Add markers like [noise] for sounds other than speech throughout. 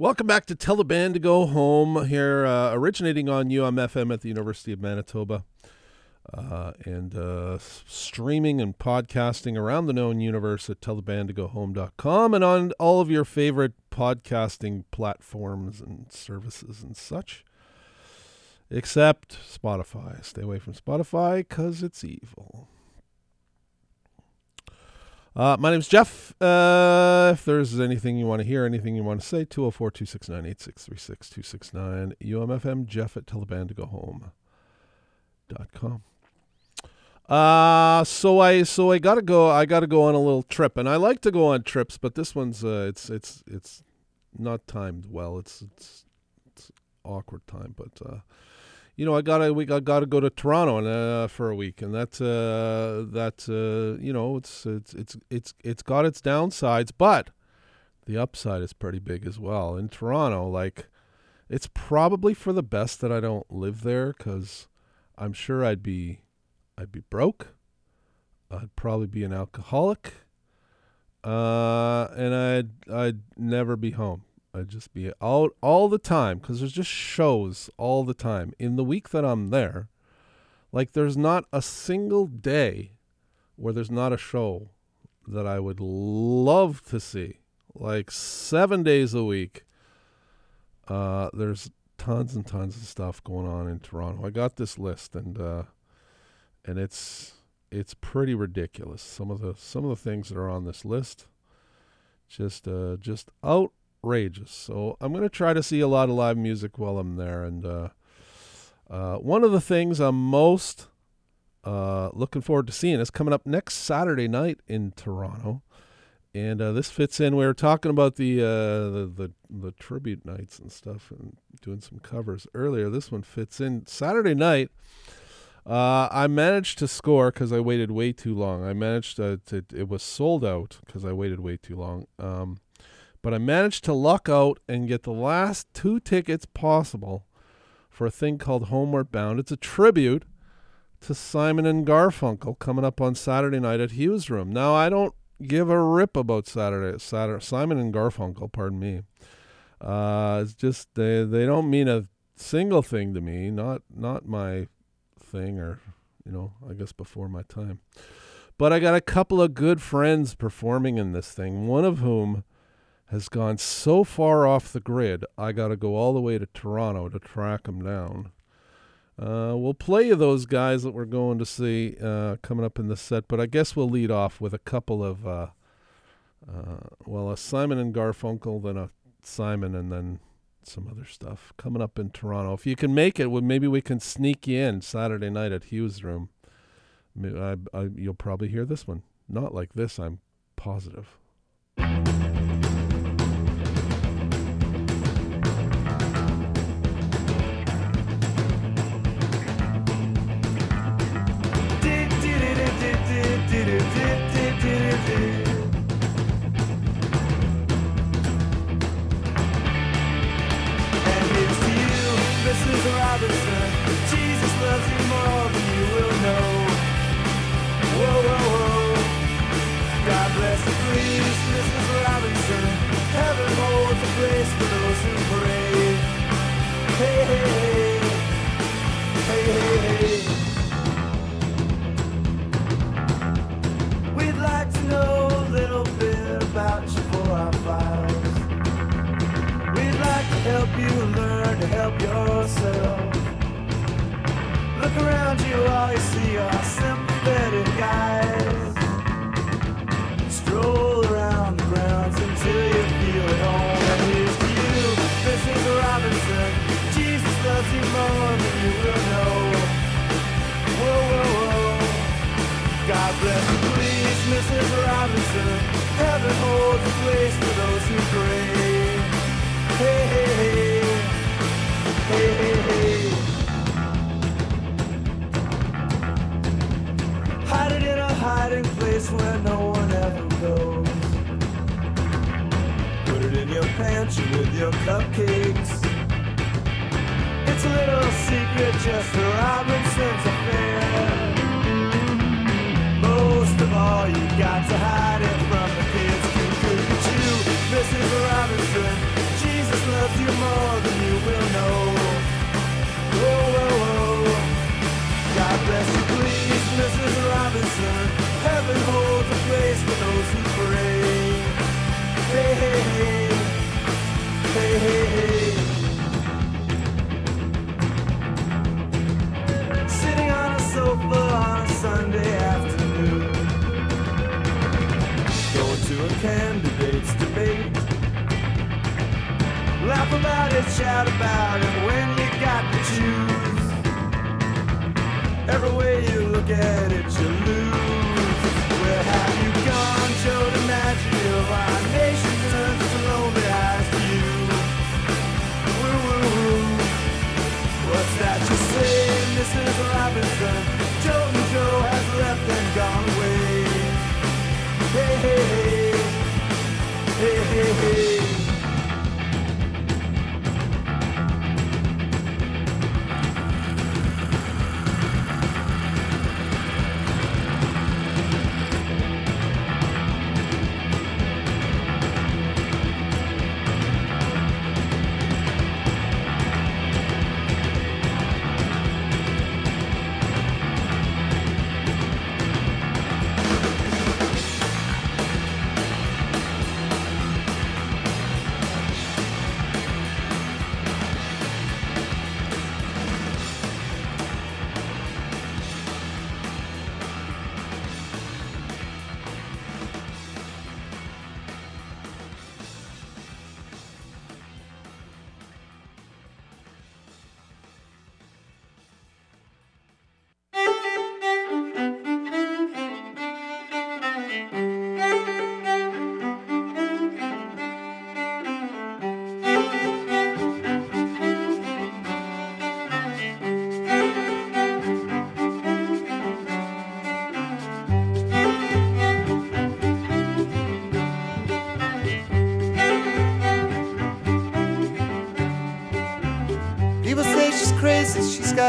Welcome back to Tell the Band to Go Home here, uh, originating on UMFM at the University of Manitoba, uh, and uh, streaming and podcasting around the known universe at tellthebandtogohome.com and on all of your favorite podcasting platforms and services and such, except Spotify. Stay away from Spotify because it's evil. Uh, my name's Jeff. Uh, if there's anything you want to hear, anything you want to say, 204 269 8636 269 UMFM Jeff at tellthebandtogohome.com. Uh so I so I gotta go I gotta go on a little trip and I like to go on trips but this one's uh it's it's it's not timed well it's it's, it's awkward time but uh you know, I gotta we got gotta go to Toronto and, uh, for a week, and that's uh, that uh, you know it's it's it's it's it's got its downsides, but the upside is pretty big as well. In Toronto, like it's probably for the best that I don't live there because I'm sure I'd be I'd be broke, I'd probably be an alcoholic, uh, and I'd I'd never be home. I'd just be out all the time because there's just shows all the time. In the week that I'm there, like there's not a single day where there's not a show that I would love to see. Like seven days a week, uh, there's tons and tons of stuff going on in Toronto. I got this list and uh, and it's it's pretty ridiculous. Some of the some of the things that are on this list, just uh, just out outrageous. So I'm going to try to see a lot of live music while I'm there. And uh, uh, one of the things I'm most uh, looking forward to seeing is coming up next Saturday night in Toronto. And uh, this fits in. We were talking about the, uh, the the the tribute nights and stuff, and doing some covers earlier. This one fits in Saturday night. Uh, I managed to score because I waited way too long. I managed to, to it was sold out because I waited way too long. Um, but I managed to luck out and get the last two tickets possible for a thing called Homeward Bound. It's a tribute to Simon and Garfunkel coming up on Saturday night at Hugh's Room. Now I don't give a rip about Saturday, Saturday Simon and Garfunkel, pardon me. Uh, it's just they they don't mean a single thing to me. Not not my thing, or you know, I guess before my time. But I got a couple of good friends performing in this thing. One of whom has gone so far off the grid, I got to go all the way to Toronto to track him down. Uh, we'll play you those guys that we're going to see uh, coming up in the set, but I guess we'll lead off with a couple of, uh, uh well, a Simon and Garfunkel, then a Simon, and then some other stuff coming up in Toronto. If you can make it, well, maybe we can sneak you in Saturday night at Hugh's Room. I, I, you'll probably hear this one. Not like this, I'm positive. Got to hide it place for those who pray. Hey, hey, hey. Hey, hey, hey. Sitting on a sofa on a Sunday afternoon. Going to a candidate's debate. Laugh about it, shout about it when you got to choose. Every way you look at it, you hey,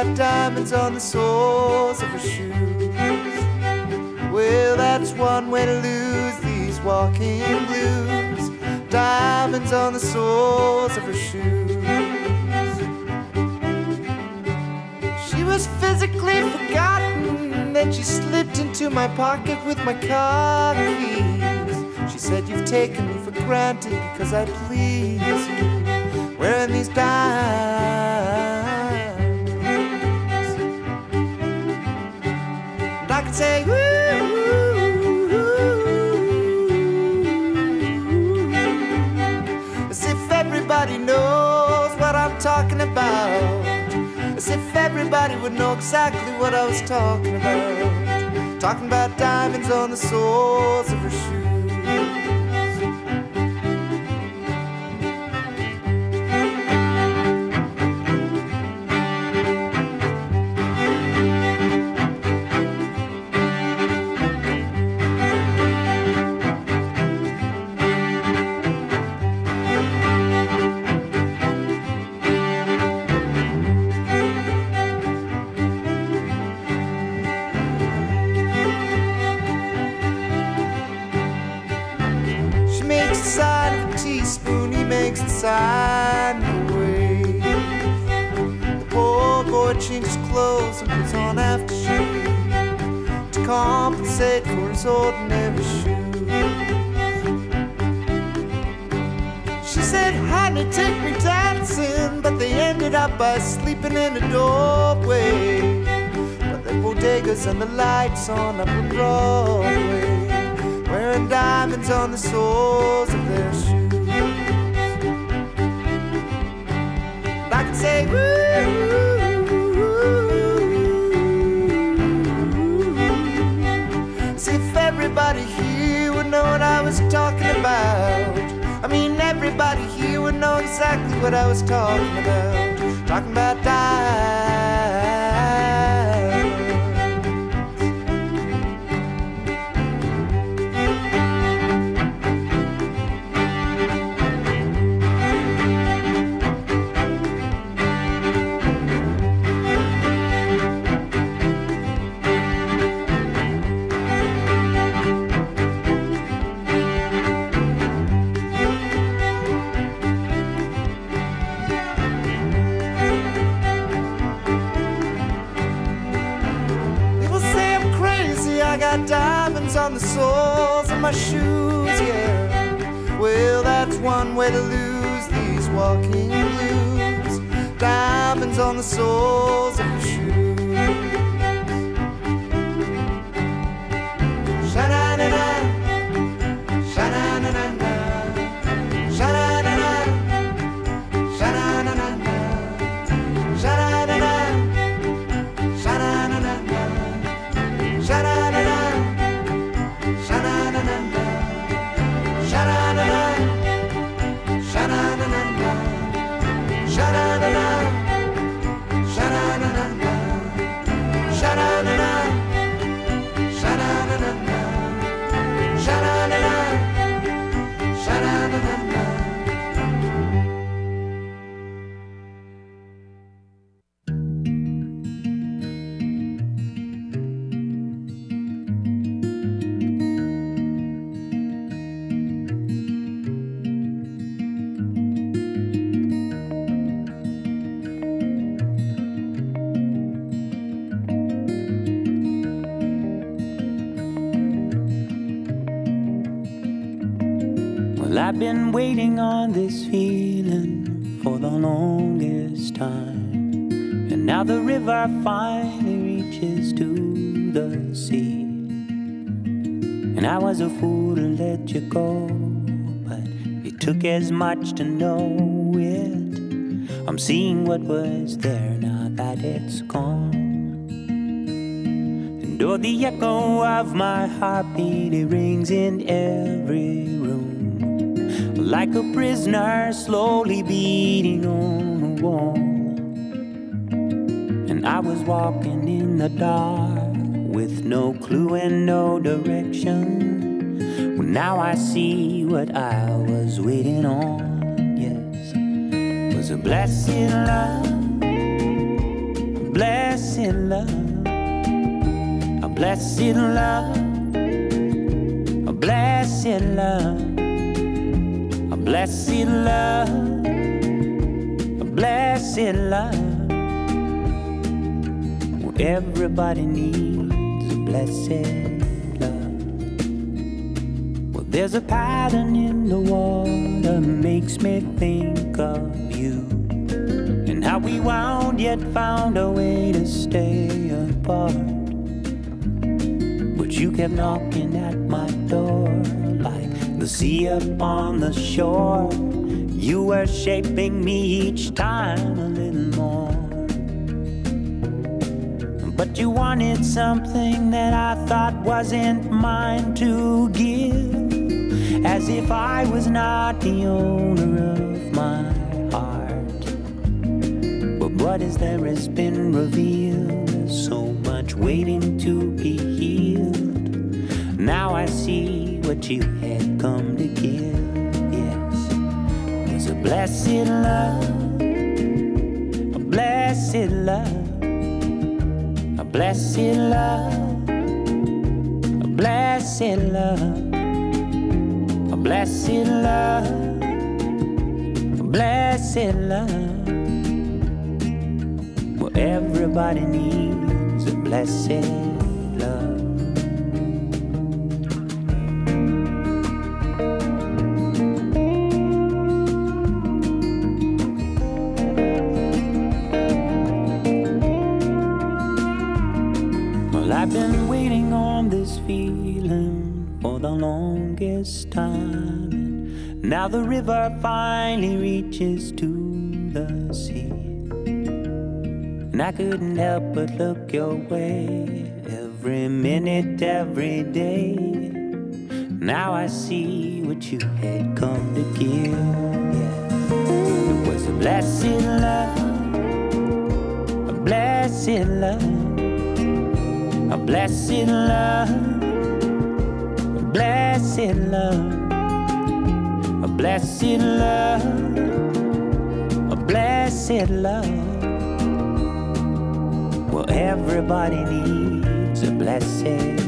got diamonds on the soles of her shoes. Well, that's one way to lose these walking blues. Diamonds on the soles of her shoes. She was physically forgotten, then she slipped into my pocket with my car keys. She said, You've taken me for granted because I please everybody would know exactly what I was talking about. Talking about diamonds on the soles of her shoes. Clothes and puts on aftershave to compensate for his ordinary shoes. She said, Honey, take me dancing, but they ended up by sleeping in the doorway. But the bodegas and the lights on up on Broadway wearing diamonds on the soles of their shoes. I could say, ooh, know exactly what I was talking about. Talking about diamonds. The soles of your shoes. Waiting on this feeling for the longest time. And now the river finally reaches to the sea. And I was a fool to let you go, but it took as much to know it. I'm seeing what was there now that it's gone. And oh, the echo of my heartbeat, it rings in room. Like a prisoner slowly beating on a wall. And I was walking in the dark with no clue and no direction. Well, now I see what I was waiting on. Yes, was a blessed love, blessed love, a blessed love, a blessed love. Blessed love, a blessed love. Well, everybody needs a blessed love. Well, there's a pattern in the water that makes me think of you and how we wound yet found a way to stay apart. But you kept knocking the sea upon the shore. You were shaping me each time a little more. But you wanted something that I thought wasn't mine to give. As if I was not the owner of my heart. But what is there has been revealed. So much waiting to be healed. Now I see what you blessed love, a blessed love, a blessed love, a blessed love, a blessed love, a blessed love. Well, everybody needs a blessed Now the river finally reaches to the sea. And I couldn't help but look your way every minute, every day. Now I see what you had come to give. Yeah. It was a blessed love, a blessed love a blessed love, a blessed love, blessed love, a blessed love. Well, everybody needs a blessed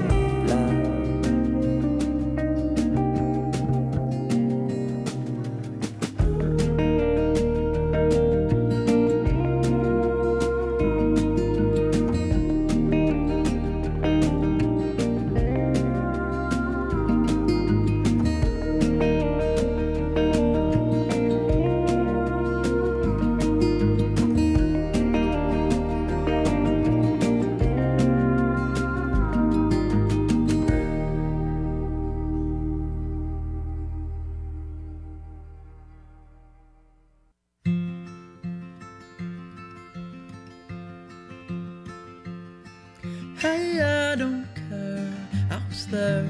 Hey, I don't care. I was there.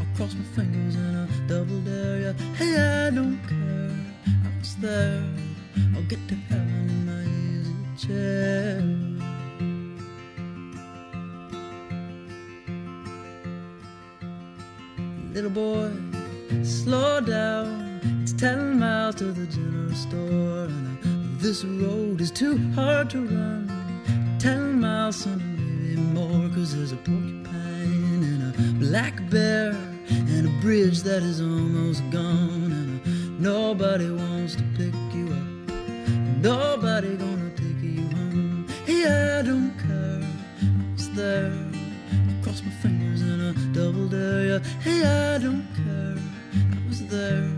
I crossed my fingers and I double dare. ya. Hey, I don't care. I was there. I'll get to heaven in my easy chair. Little boy, slow down. It's ten miles to the general store, and uh, this road is too hard to run. Ten miles, cause there's a porcupine and a black bear and a bridge that is almost gone, and uh, nobody wants to pick you up. Nobody gonna take you home. Hey, I don't care. I was there. I crossed my fingers in a double dare. Yeah. Hey, I don't care. I was there.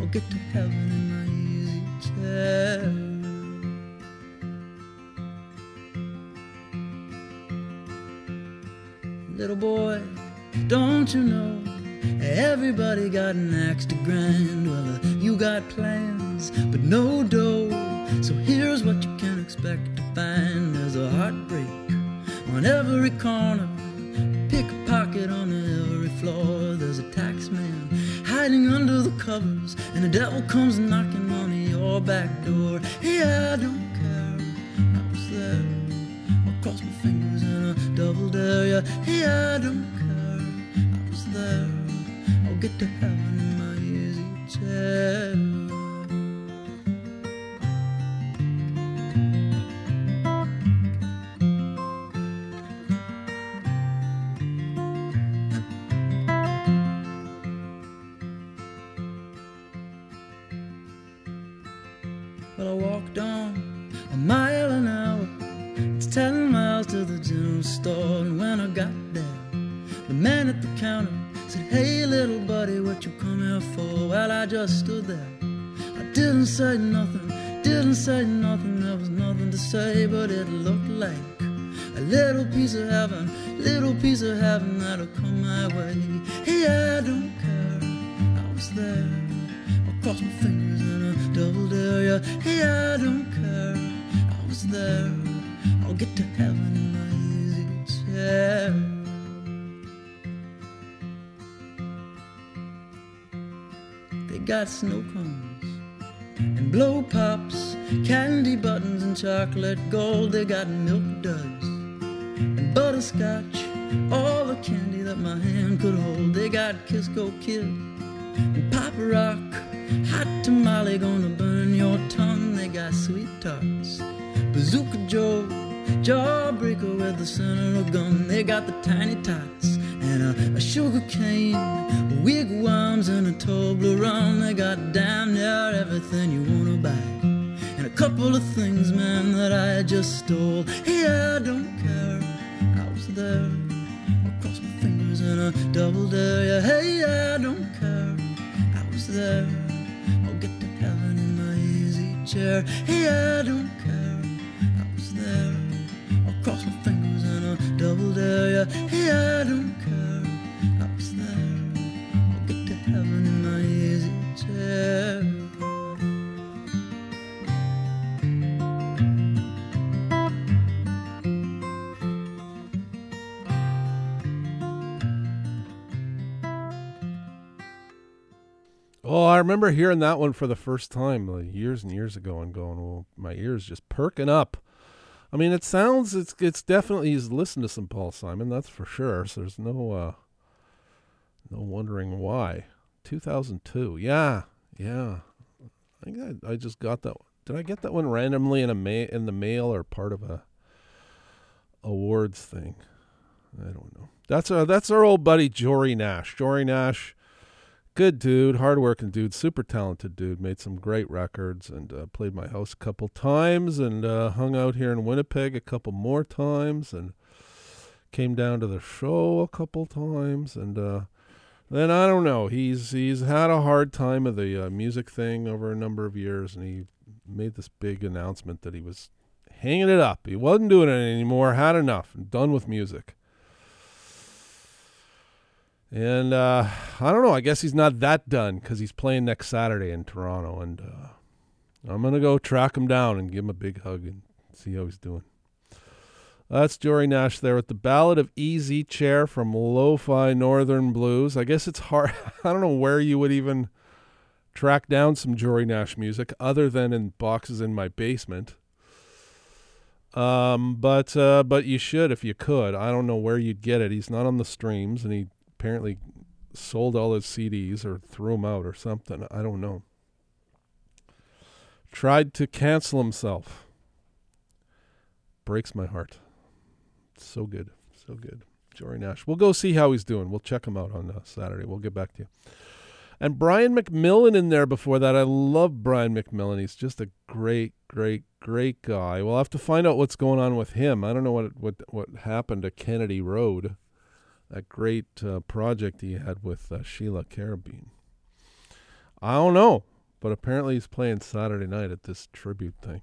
I'll get to heaven in my easy chair. Don't you know? Everybody got an axe to grind. Well, uh, you got plans, but no dough. Get to heaven in my easy chair. Double dare. Hey, I don't care. I was there. I'll get to heaven in my easy chair. Hey, I don't care. I was there. I'll cross my fingers in a double dare. Hey, I don't remember hearing that one for the first time like, years and years ago and going, well, my ears just perking up. I mean, it sounds it's it's definitely he's listened to some Paul Simon, that's for sure. So there's no uh no wondering why. 2002. Yeah. Yeah. I think I, I just got that. One. Did I get that one randomly in a ma- in the mail or part of a awards thing? I don't know. That's our that's our old buddy Jory Nash. Jory Nash good dude, hardworking dude, super talented dude. Made some great records and uh, played my house a couple times and uh, hung out here in Winnipeg a couple more times and came down to the show a couple times and uh, then I don't know. He's he's had a hard time of the uh, music thing over a number of years and he made this big announcement that he was hanging it up. He wasn't doing it anymore. Had enough. Done with music. And uh, I don't know. I guess he's not that done because he's playing next Saturday in Toronto, and uh, I'm gonna go track him down and give him a big hug and see how he's doing. That's Jory Nash there with the Ballad of Easy Chair from Lo-Fi Northern Blues. I guess it's hard. [laughs] I don't know where you would even track down some Jory Nash music other than in boxes in my basement. Um, but uh, but you should if you could. I don't know where you'd get it. He's not on the streams, and he apparently sold all his CDs or threw them out or something. I don't know. Tried to cancel himself. Breaks my heart. So good. So good. Jory Nash. We'll go see how he's doing. We'll check him out on uh, Saturday. We'll get back to you. And Brian McMillan in there before that. I love Brian McMillan. He's just a great, great, great guy. We'll have to find out what's going on with him. I don't know what what what happened to Kennedy Road, that great uh, project he had with uh, Sheila Carabine. I don't know, but apparently he's playing Saturday night at this tribute thing.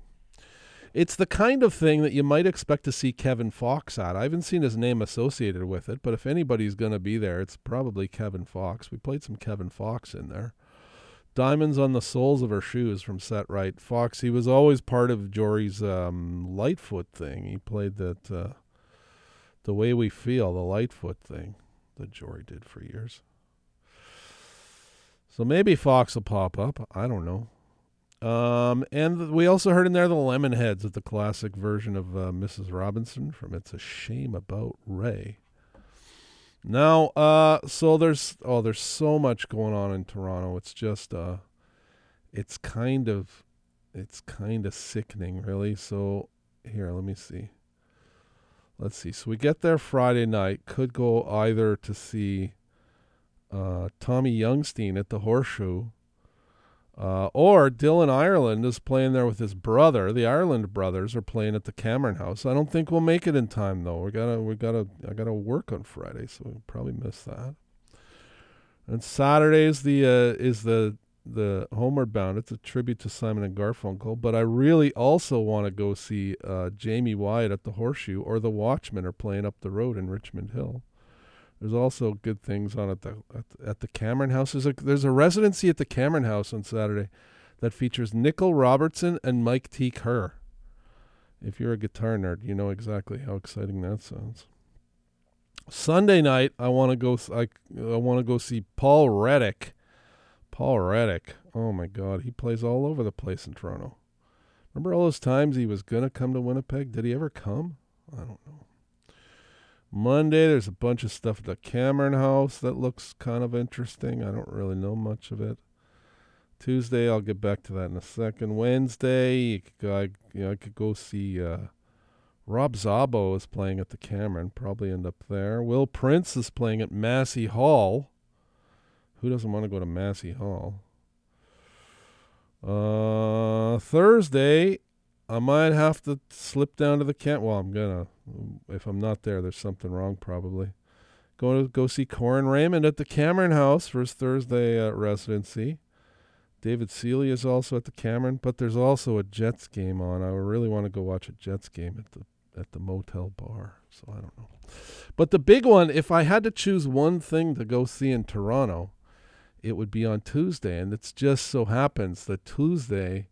It's the kind of thing that you might expect to see Kevin Fox at. I haven't seen his name associated with it, but if anybody's going to be there, it's probably Kevin Fox. We played some Kevin Fox in there. Diamonds on the Soles of Her Shoes from Set Right. Fox, he was always part of Jory's um, Lightfoot thing. He played that uh, The Way We Feel, the Lightfoot thing that Jory did for years. So maybe Fox will pop up. I don't know. Um, and we also heard in there the Lemonheads with the classic version of uh, Mrs. Robinson from It's a Shame About Ray. Now, uh, so there's oh, there's so much going on in Toronto. It's just uh, it's kind of, it's kind of sickening, really. So here, let me see. Let's see. So we get there Friday night. Could go either to see uh, Tommy Youngstein at the Horseshoe uh, or Dylan Ireland is playing there with his brother. The Ireland brothers are playing at the Cameron House. I don't think we'll make it in time though. We gotta, we gotta, I gotta work on Friday, so we'll probably miss that. And Saturday is the uh, is the the Homeward Bound. It's a tribute to Simon and Garfunkel. But I really also want to go see uh, Jaime Wyatt at the Horseshoe, or the Watchmen are playing up the road in Richmond Hill. There's also good things on at the at, the- at the Cameron House. There's a there's a residency at the Cameron House on Saturday that features Nichol Robertson and Mike T. Kerr. If you're a guitar nerd, you know exactly how exciting that sounds. Sunday night, I want to go. I, I want to go see Paul Reddick. Paul Reddick. Oh my God, he plays all over the place in Toronto. Remember all those times he was gonna come to Winnipeg? Did he ever come? I don't know. Monday, there's a bunch of stuff at the Cameron House that looks kind of interesting. I don't really know much of it. Tuesday, I'll get back to that in a second. Wednesday, I, you know, I could go see uh, Rob Szabo is playing at the Cameron. Probably end up there. Will Prince is playing at Massey Hall. Who doesn't want to go to Massey Hall? Uh, Thursday, I might have to slip down to the Kent. Well, I'm gonna. If I'm not there, there's something wrong probably. Going to go see Corin Raymond at the Cameron House for his Thursday uh, residency. David Seeley is also at the Cameron, but there's also a Jets game on. I really want to go watch a Jets game at the at the motel bar. So I don't know. But the big one, if I had to choose one thing to go see in Toronto, it would be on Tuesday, and it's just so happens that Tuesday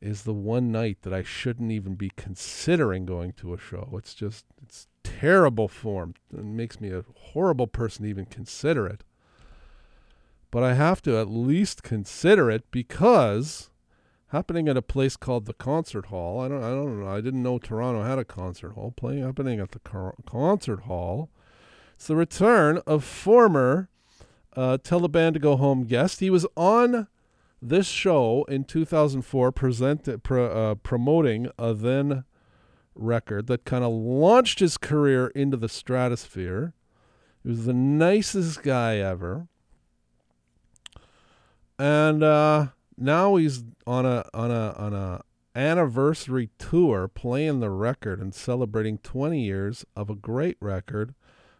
is the one night that I shouldn't even be considering going to a show. It's just it's terrible form. It makes me a horrible person to even consider it. But I have to at least consider it because happening at a place called the Concert Hall. I don't I don't know. I didn't know Toronto had a concert hall. Playing happening at the car- Concert Hall. It's the return of former uh, Tell the Band to Go Home guest. He was on this show in 2004 present, uh, promoting a then record that kind of launched his career into the stratosphere. He was the nicest guy ever. And uh, now he's on a on a on a anniversary tour playing the record and celebrating 20 years of a great record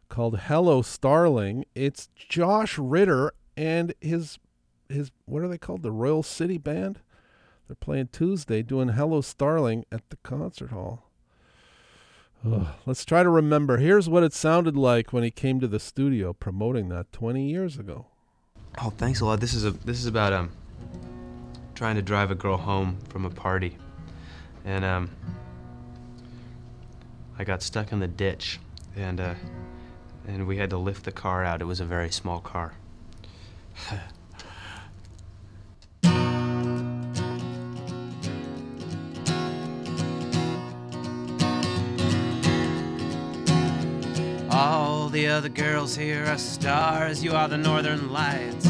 called Hello Starling. It's Josh Ritter and his his what are they called? The Royal City Band. They're playing Tuesday, doing Hello Starling at the concert hall. Ugh, let's try to remember. Here's what it sounded like when he came to the studio promoting that 20 years ago. Oh, thanks a lot. This is a this is about um trying to drive a girl home from a party, and um I got stuck in the ditch, and uh, and we had to lift the car out. It was a very small car. [sighs] All the other girls here are stars. You are the northern lights.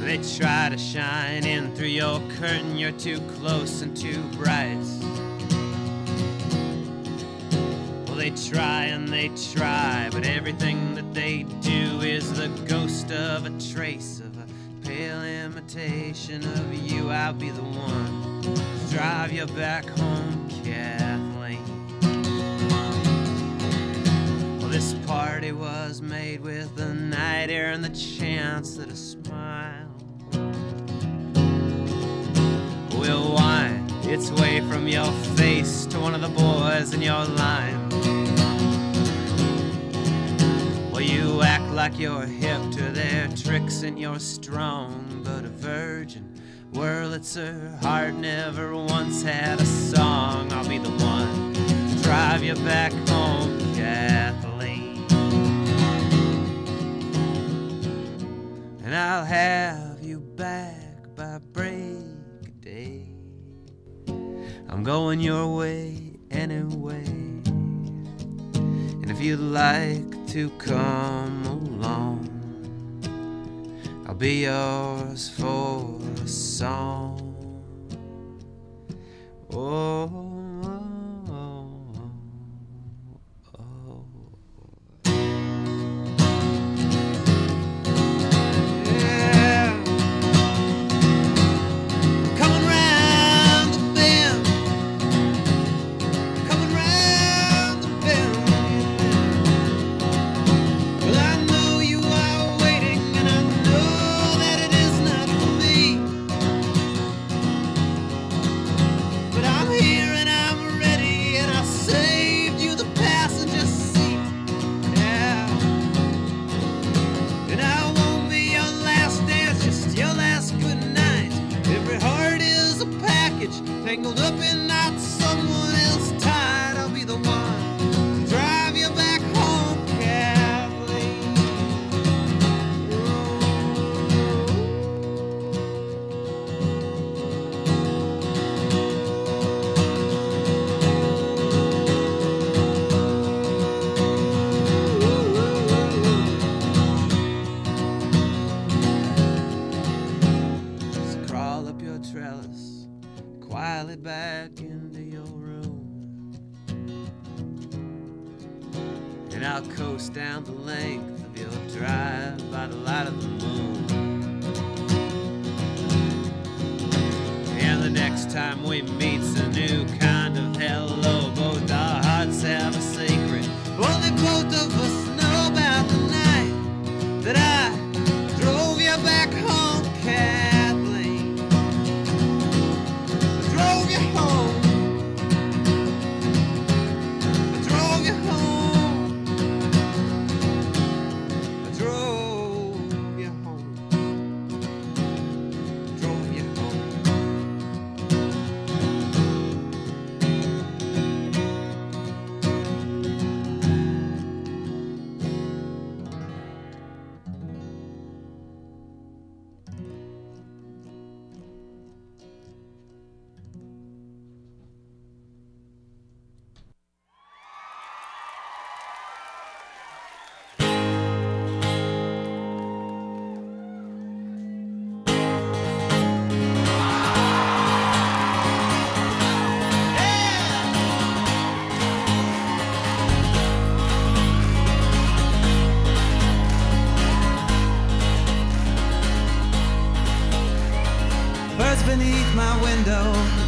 They try to shine in through your curtain. You're too close and too bright. They try and they try, but everything that they do is the ghost of a trace of a pale imitation of you. I'll be the one to drive you back home, Kathleen. Well, this party was made with the night air and the chance that a smile will wind its way from your face to one of the boys in your line. Like you're hip to their tricks and you're strong, but a virgin. Wurlitzer heart never once had a song. I'll be the one to drive you back home, Kathleen. And I'll have you back by break day. I'm going your way anyway. And if you'd like to come along, I'll be yours for a song. Oh,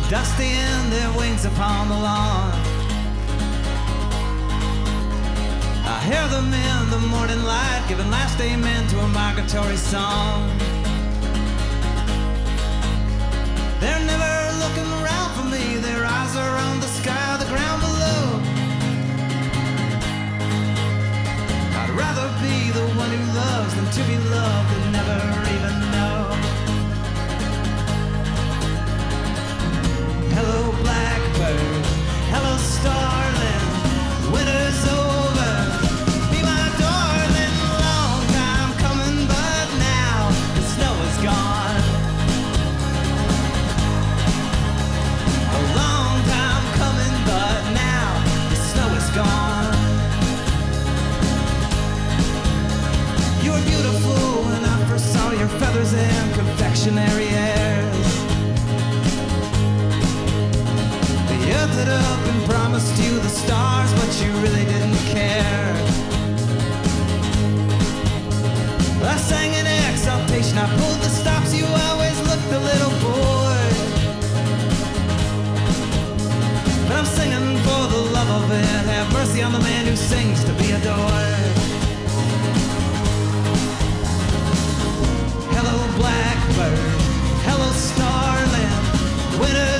dusting their wings upon the lawn. I hear them in the morning light, giving last amen to a migratory song. They're never looking around for me, their eyes are on the sky, the ground below. I'd rather be the one who loves than to be loved beautiful when I first saw your feathers and confectionery airs. I earthed it up and promised you the stars, but you really didn't care. I sang in exaltation, I pulled the stops, you always looked a little bored. But I'm singing for the love of it, have mercy on the man who sings to be adored. Blackbird. Hello, starling. Over.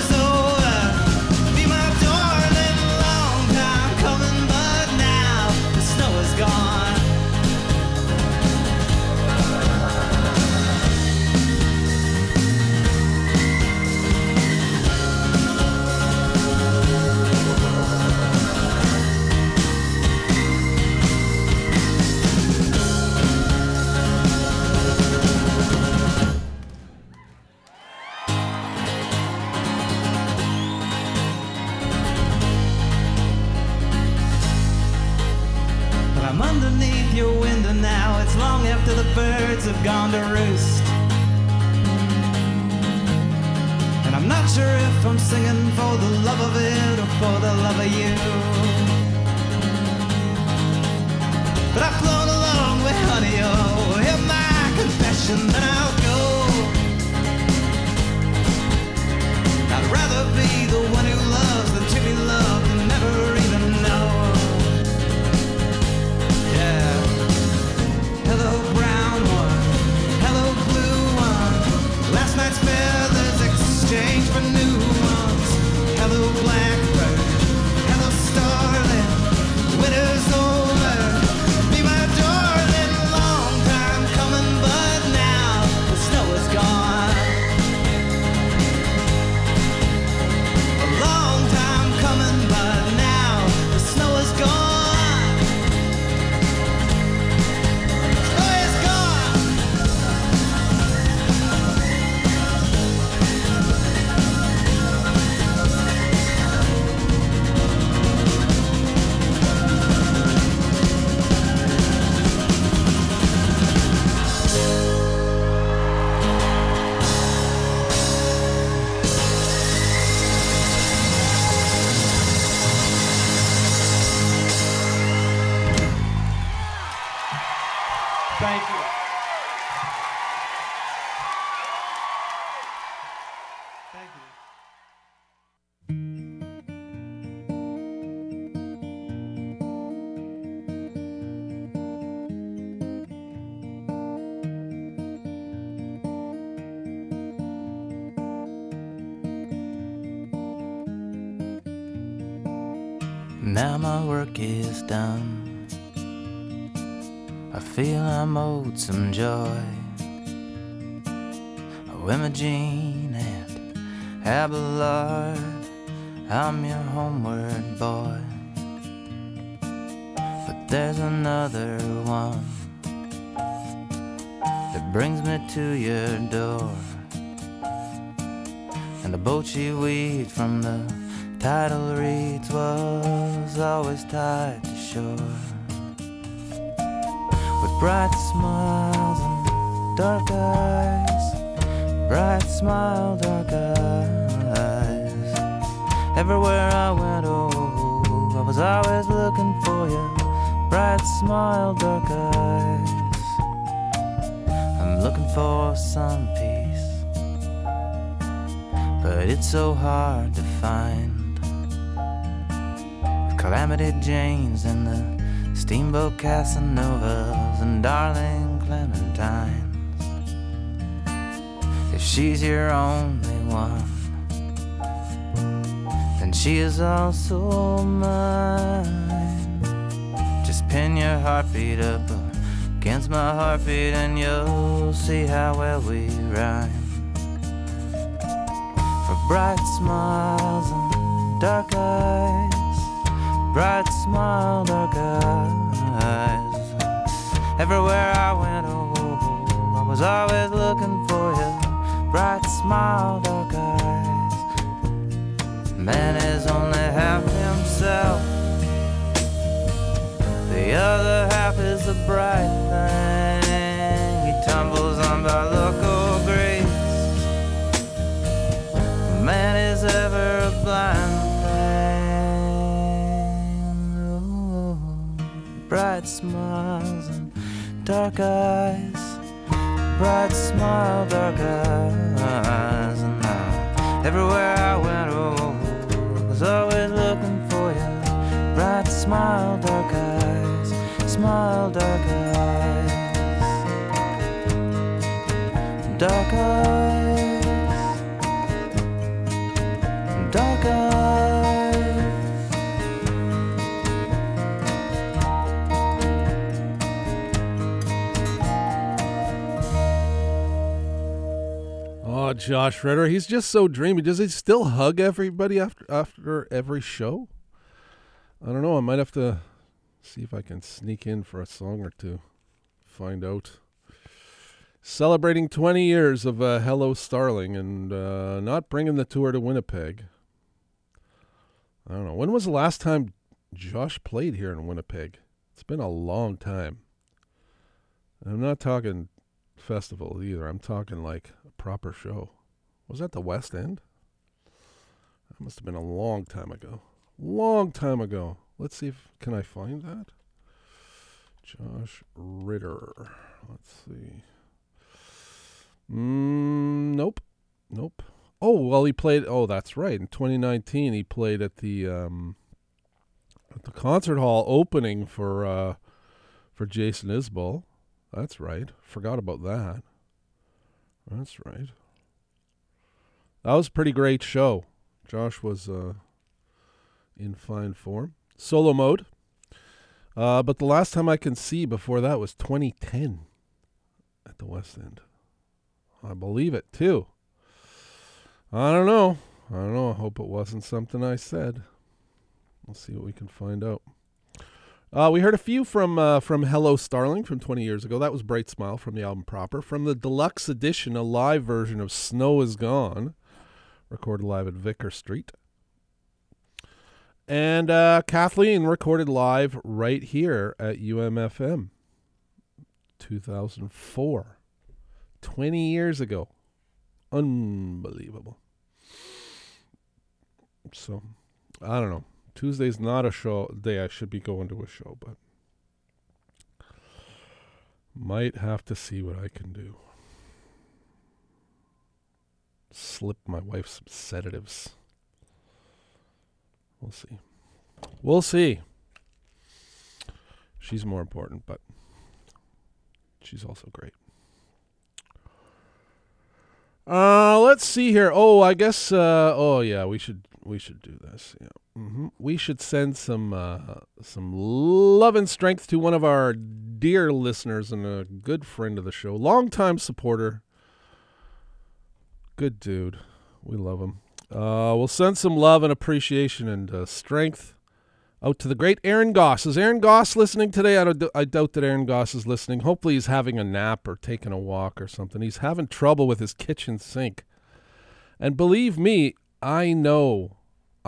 Some joy. Oh, Imogene and Abelard, I'm your homeward boy. But there's another one that brings me to your door. And the boat she weaved from the tidal reeds was always tied to shore. Bright smiles and dark eyes, bright smile, dark eyes. Everywhere I went, oh, I was always looking for you. Bright smile, dark eyes. I'm looking for some peace but it's so hard to find. With Calamity Janes and the Steamboat Casanovas and Darling Clementines. If she's your only one, then she is also mine. Just pin your heartbeat up against my heartbeat, and you'll see how well we rhyme for bright smiles and dark eyes. Bright smile, dark eyes. Everywhere I went, oh, I was always looking for you. Bright smile, dark eyes. Man is only half himself. The other half is a bright thing. He tumbles on by local or grace. Man is ever a blind thing. Oh, bright smiles dark eyes. Bright smile, dark eyes. And I, everywhere I went, oh, was always looking for you. Bright smile, dark eyes. Smile, dark eyes. Dark eyes. Josh Ritter, he's just so dreamy. Does he still hug everybody after after every show? I don't know. I might have to see if I can sneak in for a song or two. Find out. Celebrating 20 years of uh, Hello Starling and uh, not bringing the tour to Winnipeg. I don't know. When was the last time Josh played here in Winnipeg? It's been a long time. I'm not talking festival either. I'm talking like proper show. Was that the West End? That must have been a long time ago. Long time ago. Let's see if can I find that. Josh Ritter. Let's see. Mm, nope. Nope. Oh well, he played. Oh, that's right. In 2019, he played at the um, at the concert hall opening for uh, for Jason Isbell. That's right. Forgot about that. That's right. That was a pretty great show. Josh was uh, in fine form. Solo mode. Uh, but the last time I can see before that was 2010 at the West End. I believe it too. I don't know. I don't know. I hope it wasn't something I said. We'll see what we can find out. Uh, we heard a few from uh, from Hello Starling from 20 years ago. That was Bright Smile from the album proper. From the deluxe edition, a live version of Snow Is Gone, recorded live at Vicar Street. And uh, Kathleen recorded live right here at UMFM 2004. 20 years ago. Unbelievable. So, I don't know. Tuesday's not a show day I should be going to a show, but might have to see what I can do. Slip my wife some sedatives. We'll see. We'll see. She's more important, but she's also great. Uh, let's see here. Oh, I guess. Uh, oh yeah, we should we should do this. Yeah. hmm We should send some uh, some love and strength to one of our dear listeners and a good friend of the show, longtime supporter. Good dude. We love him. Uh, we'll send some love and appreciation and uh, strength out to the great Aaron Goss. Is Aaron Goss listening today? I, don't, I doubt that Aaron Goss is listening. Hopefully, he's having a nap or taking a walk or something. He's having trouble with his kitchen sink. And believe me, I know,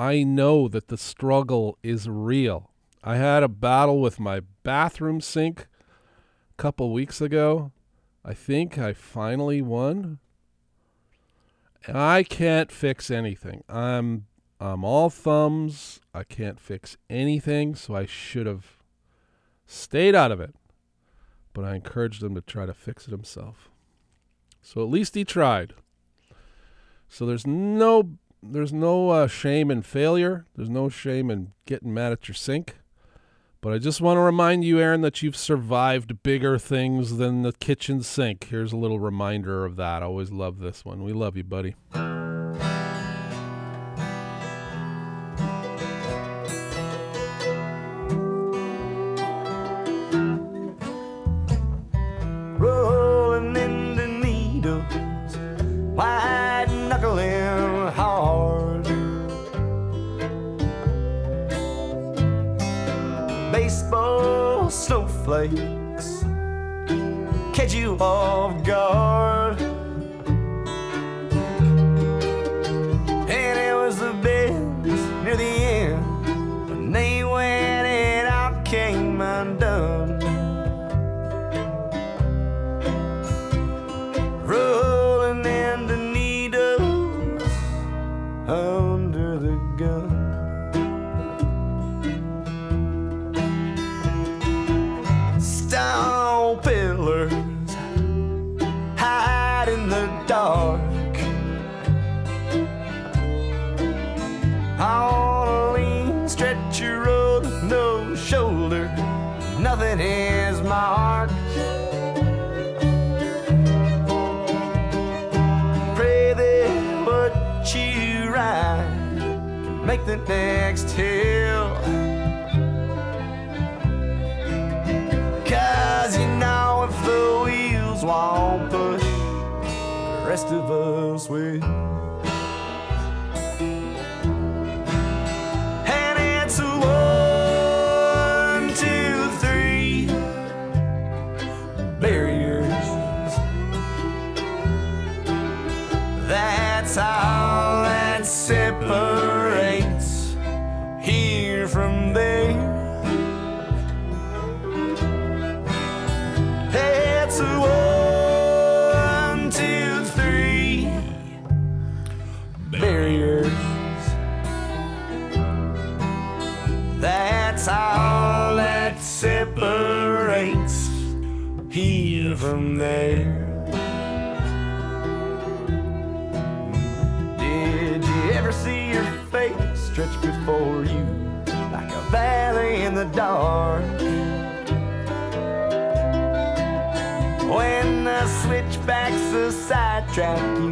I know that the struggle is real. I had a battle with my bathroom sink a couple weeks ago. I think I finally won. I can't fix anything. I'm I'm all thumbs. I can't fix anything, so I should have stayed out of it. But I encouraged him to try to fix it himself. So at least he tried. So there's no there's no uh, shame in failure. There's no shame in getting mad at your sink. But I just want to remind you, Aaron, that you've survived bigger things than the kitchen sink. Here's a little reminder of that. I always love this one. We love you, buddy. Snowflakes catch you off guard. trapped you.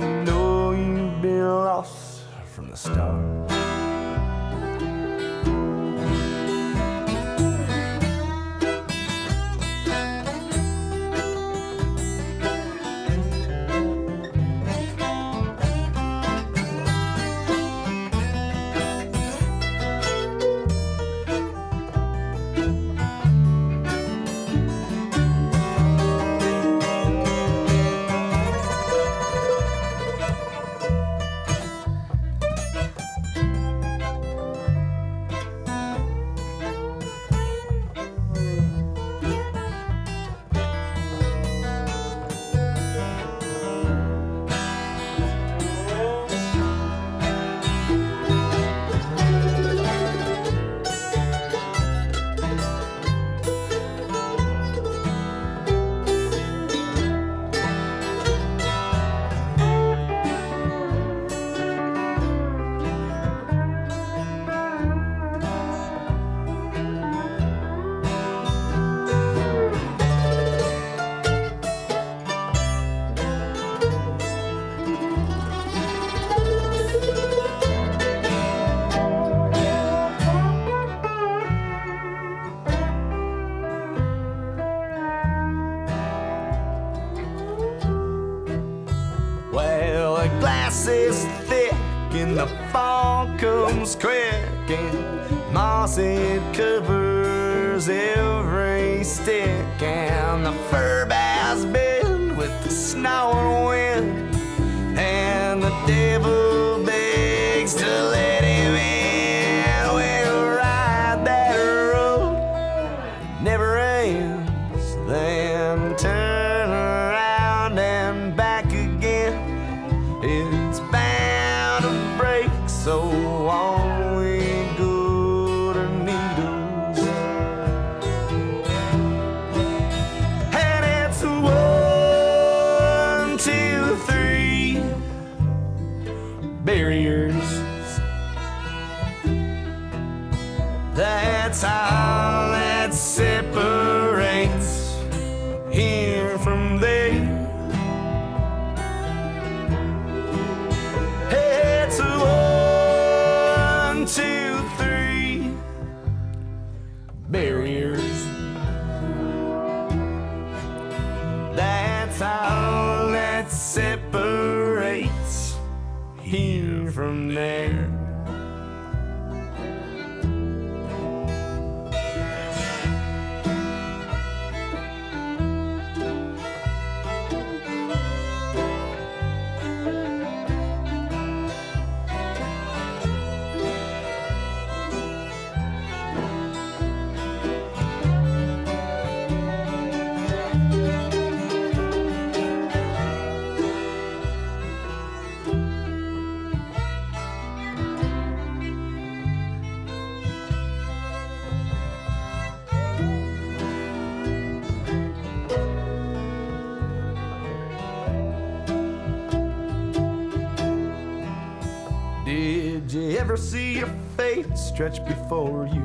stretched before you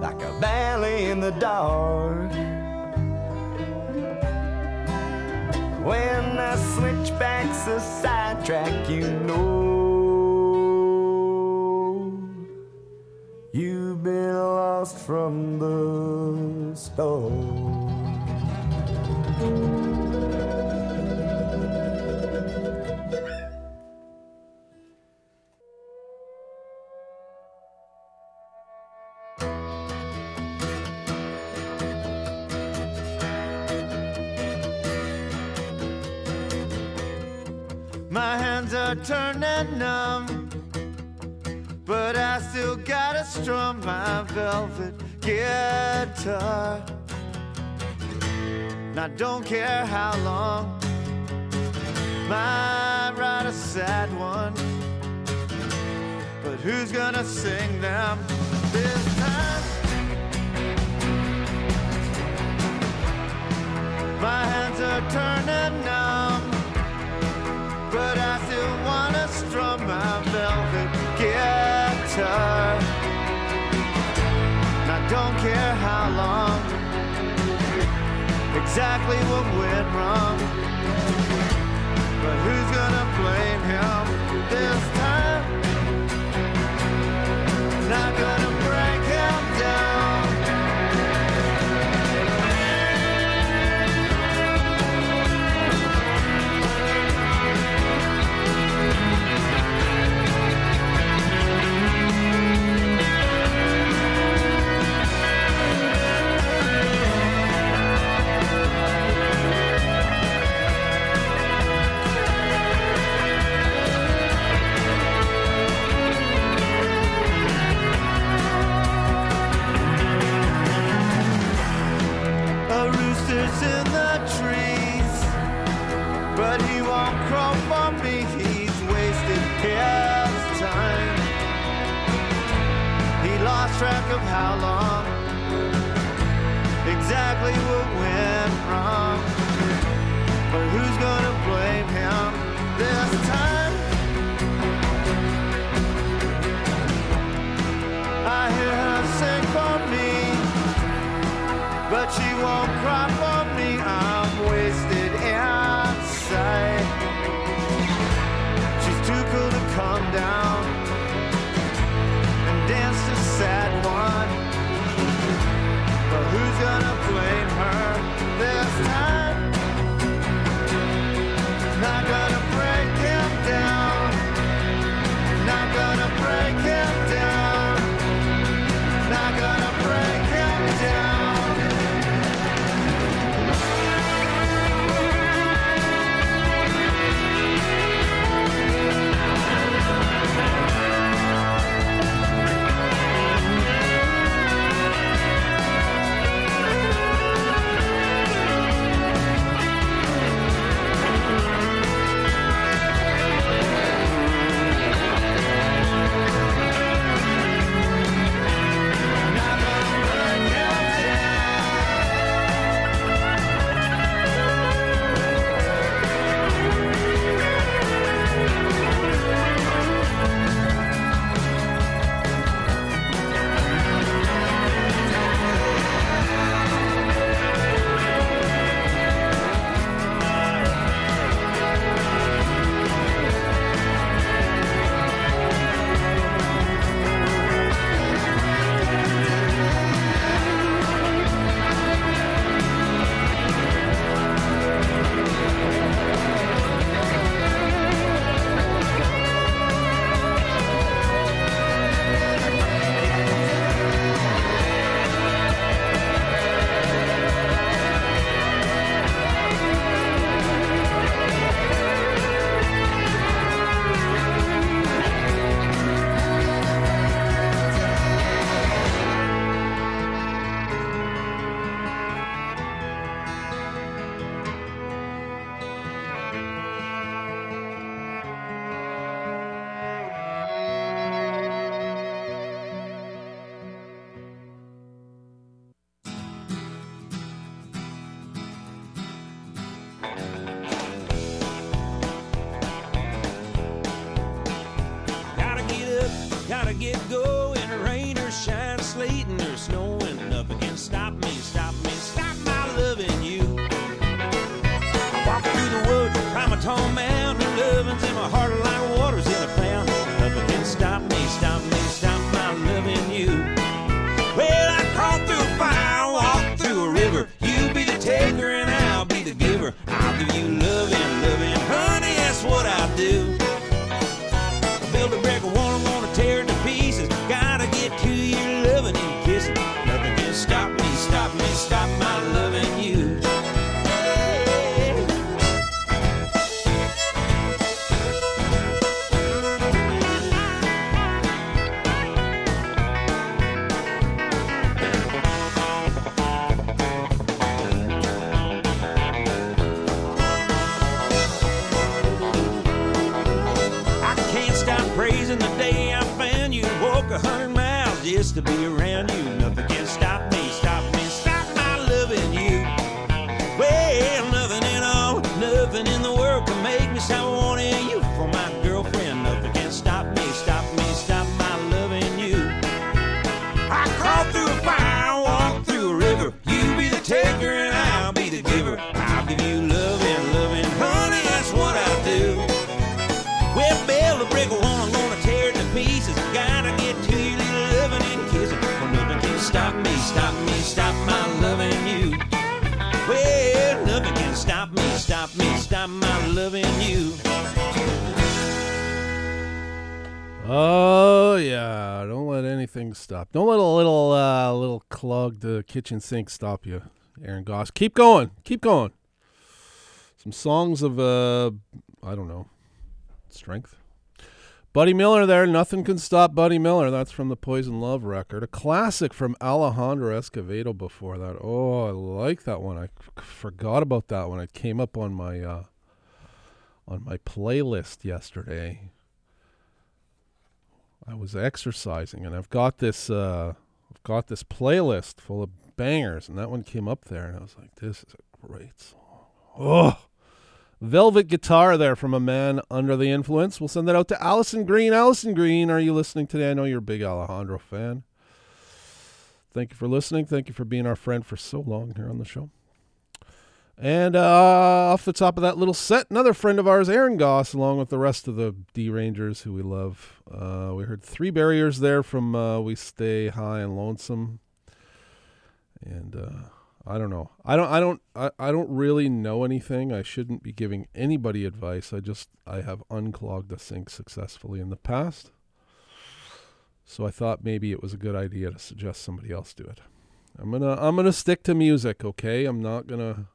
like a valley in the dark. When the switchback's to sidetrack, you know you've been lost from the start. turning numb. But I still gotta strum my velvet guitar. And I don't care how long, might write a sad one. But who's gonna sing them this time? My hands are turning numb but I still wanna strum my velvet guitar. And I don't care how long, exactly what went wrong, but who's gonna blame him this time? Not gonna. Just to be around you. Uh, kitchen sink stop you, Aaron Goss. Keep going, keep going. Some songs of uh, I don't know, strength. Buddy Miller there. Nothing can stop Buddy Miller. That's from the Poison Love record. A classic from Alejandro Escovedo before that. Oh, I like that one. I forgot about that one. It came up on my uh, on my playlist yesterday. I was exercising and I've got this uh got this playlist full of bangers and that one came up there and I was like this is a great song. Oh. Velvet guitar there from a man under the influence. We'll send that out to Allison Green. Allison Green, are you listening today? I know you're a big Alejandro fan. Thank you for listening. Thank you for being our friend for so long here on the show. And uh, off the top of that little set, another friend of ours, Aaron Goss, along with the rest of the D Rangers who we love. Uh, we heard three barriers there from uh, We Stay High and Lonesome. And uh, I don't know. I don't. I don't. I, I don't really know anything. I shouldn't be giving anybody advice. I just I have unclogged the sink successfully in the past. So I thought maybe it was a good idea to suggest somebody else do it. I'm gonna I'm gonna stick to music. Okay. I'm not gonna.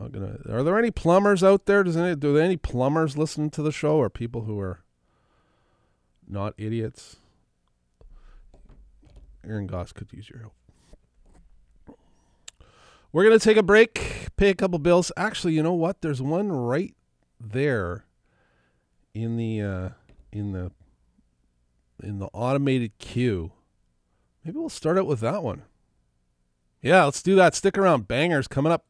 I'm gonna. Are there any plumbers out there? Does any do any plumbers listen to the show or people who are not idiots? Aaron Goss could use your help. We're gonna take a break, pay a couple bills. Actually, you know what? There's one right there in the uh, in the in the automated queue. Maybe we'll start out with that one. Yeah, let's do that. Stick around. Bangers coming up